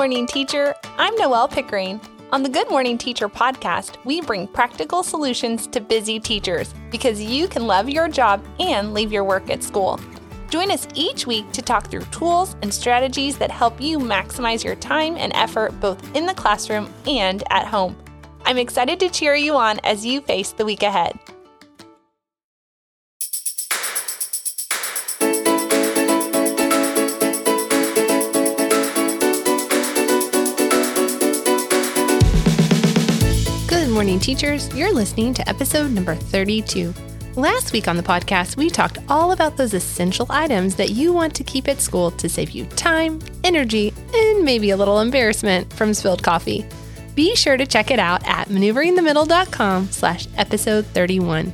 Good morning Teacher. I'm Noelle Pickering. On the Good Morning Teacher podcast, we bring practical solutions to busy teachers because you can love your job and leave your work at school. Join us each week to talk through tools and strategies that help you maximize your time and effort both in the classroom and at home. I'm excited to cheer you on as you face the week ahead. Morning, teachers. You're listening to episode number 32. Last week on the podcast, we talked all about those essential items that you want to keep at school to save you time, energy, and maybe a little embarrassment from spilled coffee. Be sure to check it out at maneuveringthemiddle.com slash episode 31.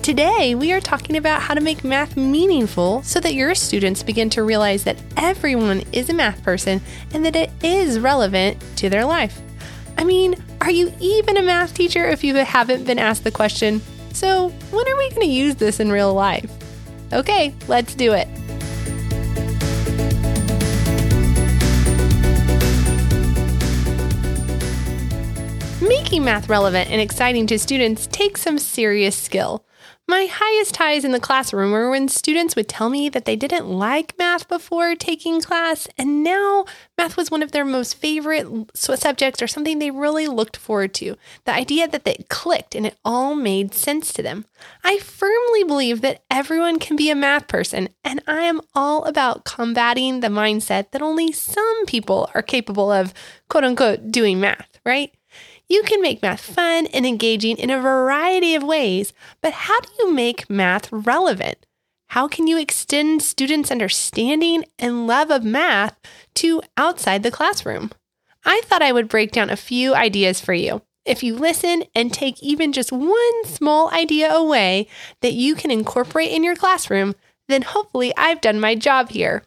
Today, we are talking about how to make math meaningful so that your students begin to realize that everyone is a math person and that it is relevant to their life. I mean, are you even a math teacher if you haven't been asked the question, so when are we going to use this in real life? Okay, let's do it. Making math relevant and exciting to students takes some serious skill. My highest highs in the classroom were when students would tell me that they didn't like math before taking class, and now math was one of their most favorite subjects or something they really looked forward to. The idea that they clicked and it all made sense to them. I firmly believe that everyone can be a math person, and I am all about combating the mindset that only some people are capable of quote unquote doing math, right? You can make math fun and engaging in a variety of ways, but how do you make math relevant? How can you extend students' understanding and love of math to outside the classroom? I thought I would break down a few ideas for you. If you listen and take even just one small idea away that you can incorporate in your classroom, then hopefully I've done my job here.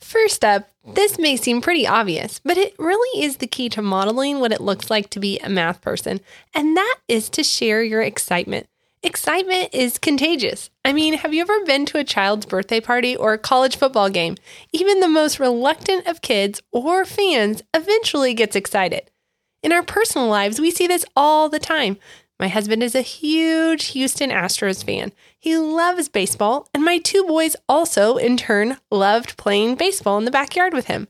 First up, this may seem pretty obvious, but it really is the key to modeling what it looks like to be a math person, and that is to share your excitement. Excitement is contagious. I mean, have you ever been to a child's birthday party or a college football game? Even the most reluctant of kids or fans eventually gets excited. In our personal lives, we see this all the time. My husband is a huge Houston Astros fan. He loves baseball, and my two boys also, in turn, loved playing baseball in the backyard with him.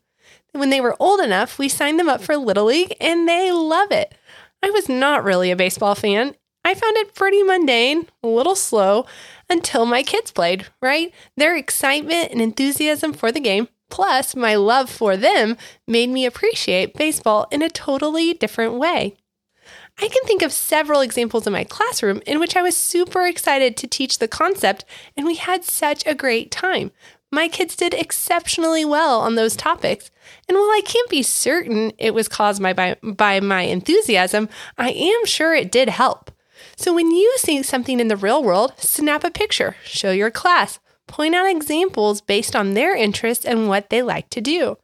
When they were old enough, we signed them up for Little League, and they love it. I was not really a baseball fan. I found it pretty mundane, a little slow, until my kids played, right? Their excitement and enthusiasm for the game, plus my love for them, made me appreciate baseball in a totally different way. I can think of several examples in my classroom in which I was super excited to teach the concept, and we had such a great time. My kids did exceptionally well on those topics. And while I can't be certain it was caused by, by, my enthusiasm, I am sure it did help. So when you see something in the real world, snap a picture, show your class, point out examples based on their interests and what they like to do.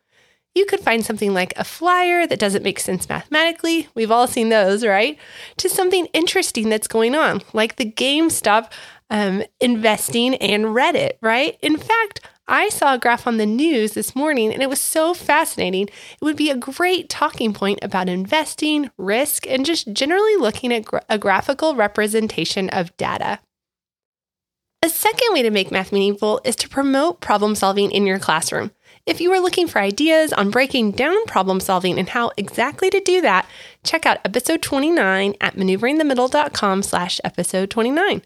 You could find something like a flyer that doesn't make sense mathematically. We've all seen those, right? To something interesting that's going on, like the GameStop um, investing and Reddit, right? In fact, I saw a graph on the news this morning and it was so fascinating. It would be a great talking point about investing, risk, and just generally looking at gra- a graphical representation of data. A second way to make math meaningful is to promote problem solving in your classroom. If you are looking for ideas on breaking down problem solving and how exactly to do that, check out episode 29 at maneuveringthemiddle.com slash episode 29.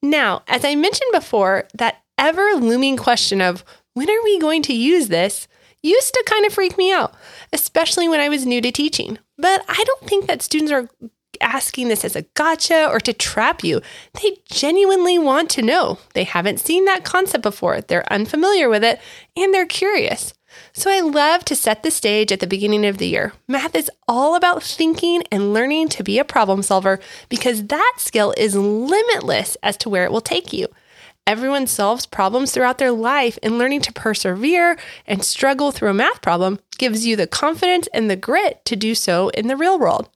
Now, as I mentioned before, that ever looming question of when are we going to use this used to kind of freak me out, especially when I was new to teaching. But I don't think that students are asking this as a gotcha or to trap you. They genuinely want to know. They haven't seen that concept before, they're unfamiliar with it, and they're curious. So I love to set the stage at the beginning of the year. Math is all about thinking and learning to be a problem solver because that skill is limitless as to where it will take you. Everyone solves problems throughout their life, and learning to persevere and struggle through a math problem gives you the confidence and the grit to do so in the real world.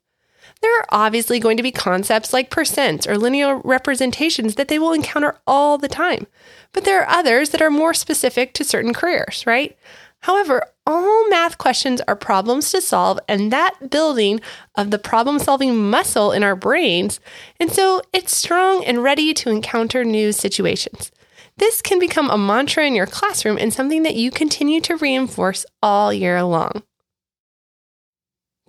There are obviously going to be concepts like percents or linear representations that they will encounter all the time, but there are others that are more specific to certain careers, right? However, all math questions are problems to solve and that building of the problem solving muscle in our brains. And so it's strong and ready to encounter new situations. This can become a mantra in your classroom and something that you continue to reinforce all year long.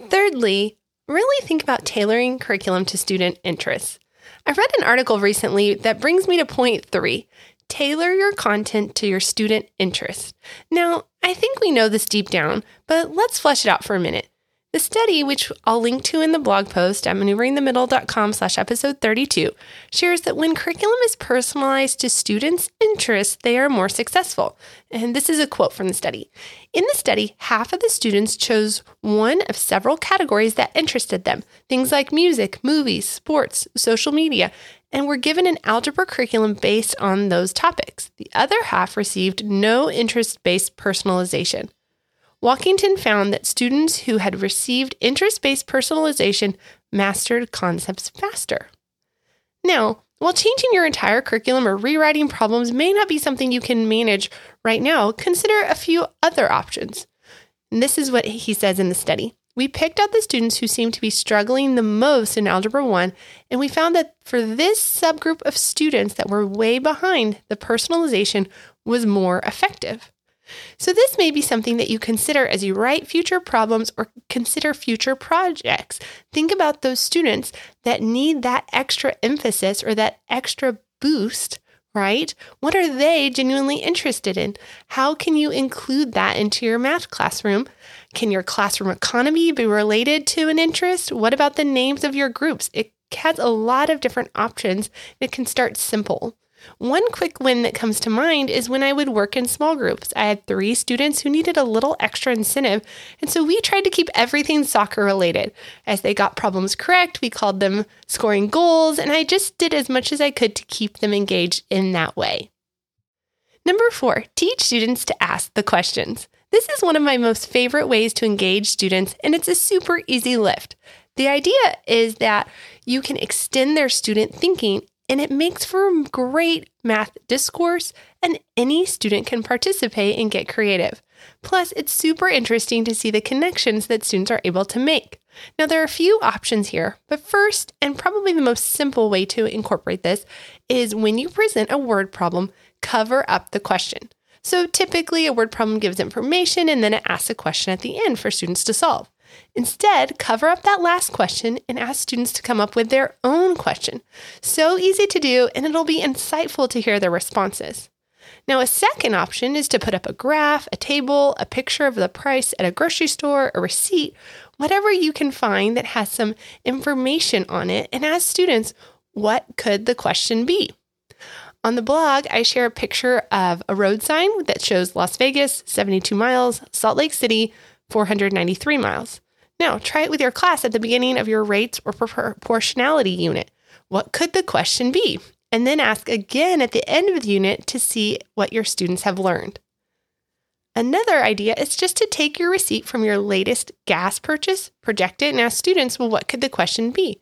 Thirdly, really think about tailoring curriculum to student interests. I read an article recently that brings me to point three tailor your content to your student interest. Now, I think we know this deep down, but let's flesh it out for a minute. The study, which I'll link to in the blog post at maneuveringthemiddle.com slash episode 32, shares that when curriculum is personalized to students' interests, they are more successful. And this is a quote from the study. In the study, half of the students chose one of several categories that interested them, things like music, movies, sports, social media, and were given an algebra curriculum based on those topics. The other half received no interest based personalization. Walkington found that students who had received interest based personalization mastered concepts faster. Now, while changing your entire curriculum or rewriting problems may not be something you can manage right now, consider a few other options. And this is what he says in the study. We picked out the students who seemed to be struggling the most in Algebra 1, and we found that for this subgroup of students that were way behind, the personalization was more effective. So, this may be something that you consider as you write future problems or consider future projects. Think about those students that need that extra emphasis or that extra boost, right? What are they genuinely interested in? How can you include that into your math classroom? Can your classroom economy be related to an interest? What about the names of your groups? It has a lot of different options. It can start simple. One quick win that comes to mind is when I would work in small groups. I had three students who needed a little extra incentive, and so we tried to keep everything soccer related. As they got problems correct, we called them scoring goals, and I just did as much as I could to keep them engaged in that way. Number four, teach students to ask the questions. This is one of my most favorite ways to engage students, and it's a super easy lift. The idea is that you can extend their student thinking and it makes for a great math discourse, and any student can participate and get creative. Plus, it's super interesting to see the connections that students are able to make. Now, there are a few options here, but first, and probably the most simple way to incorporate this, is when you present a word problem, cover up the question. So, typically, a word problem gives information and then it asks a question at the end for students to solve. Instead, cover up that last question and ask students to come up with their own question. So easy to do, and it'll be insightful to hear their responses. Now, a second option is to put up a graph, a table, a picture of the price at a grocery store, a receipt, whatever you can find that has some information on it, and ask students, what could the question be? On the blog, I share a picture of a road sign that shows Las Vegas, 72 miles, Salt Lake City, 493 miles. Now, try it with your class at the beginning of your rates or proportionality unit. What could the question be? And then ask again at the end of the unit to see what your students have learned. Another idea is just to take your receipt from your latest gas purchase, project it, and ask students, well, what could the question be?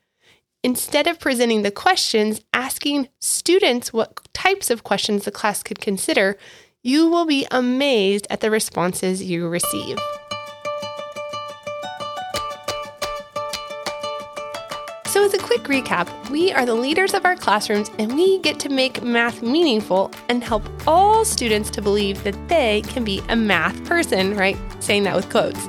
Instead of presenting the questions, asking students what types of questions the class could consider, you will be amazed at the responses you receive. As a quick recap, we are the leaders of our classrooms and we get to make math meaningful and help all students to believe that they can be a math person, right? Saying that with quotes.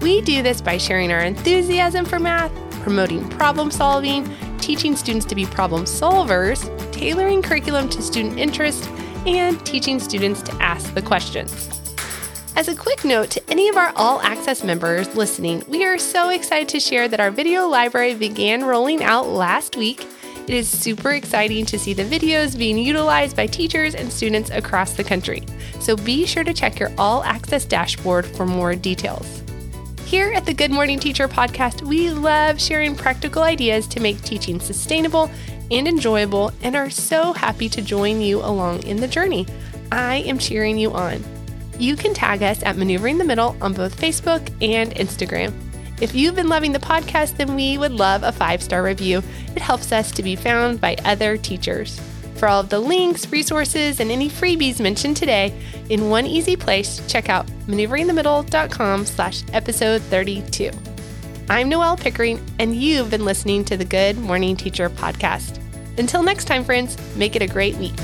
We do this by sharing our enthusiasm for math, promoting problem solving, teaching students to be problem solvers, tailoring curriculum to student interest, and teaching students to ask the questions. As a quick note to any of our All Access members listening, we are so excited to share that our video library began rolling out last week. It is super exciting to see the videos being utilized by teachers and students across the country. So be sure to check your All Access dashboard for more details. Here at the Good Morning Teacher podcast, we love sharing practical ideas to make teaching sustainable and enjoyable and are so happy to join you along in the journey. I am cheering you on. You can tag us at Maneuvering the Middle on both Facebook and Instagram. If you've been loving the podcast, then we would love a five star review. It helps us to be found by other teachers. For all of the links, resources, and any freebies mentioned today in one easy place, check out maneuveringthemiddle.com slash episode 32. I'm Noelle Pickering, and you've been listening to the Good Morning Teacher podcast. Until next time, friends, make it a great week.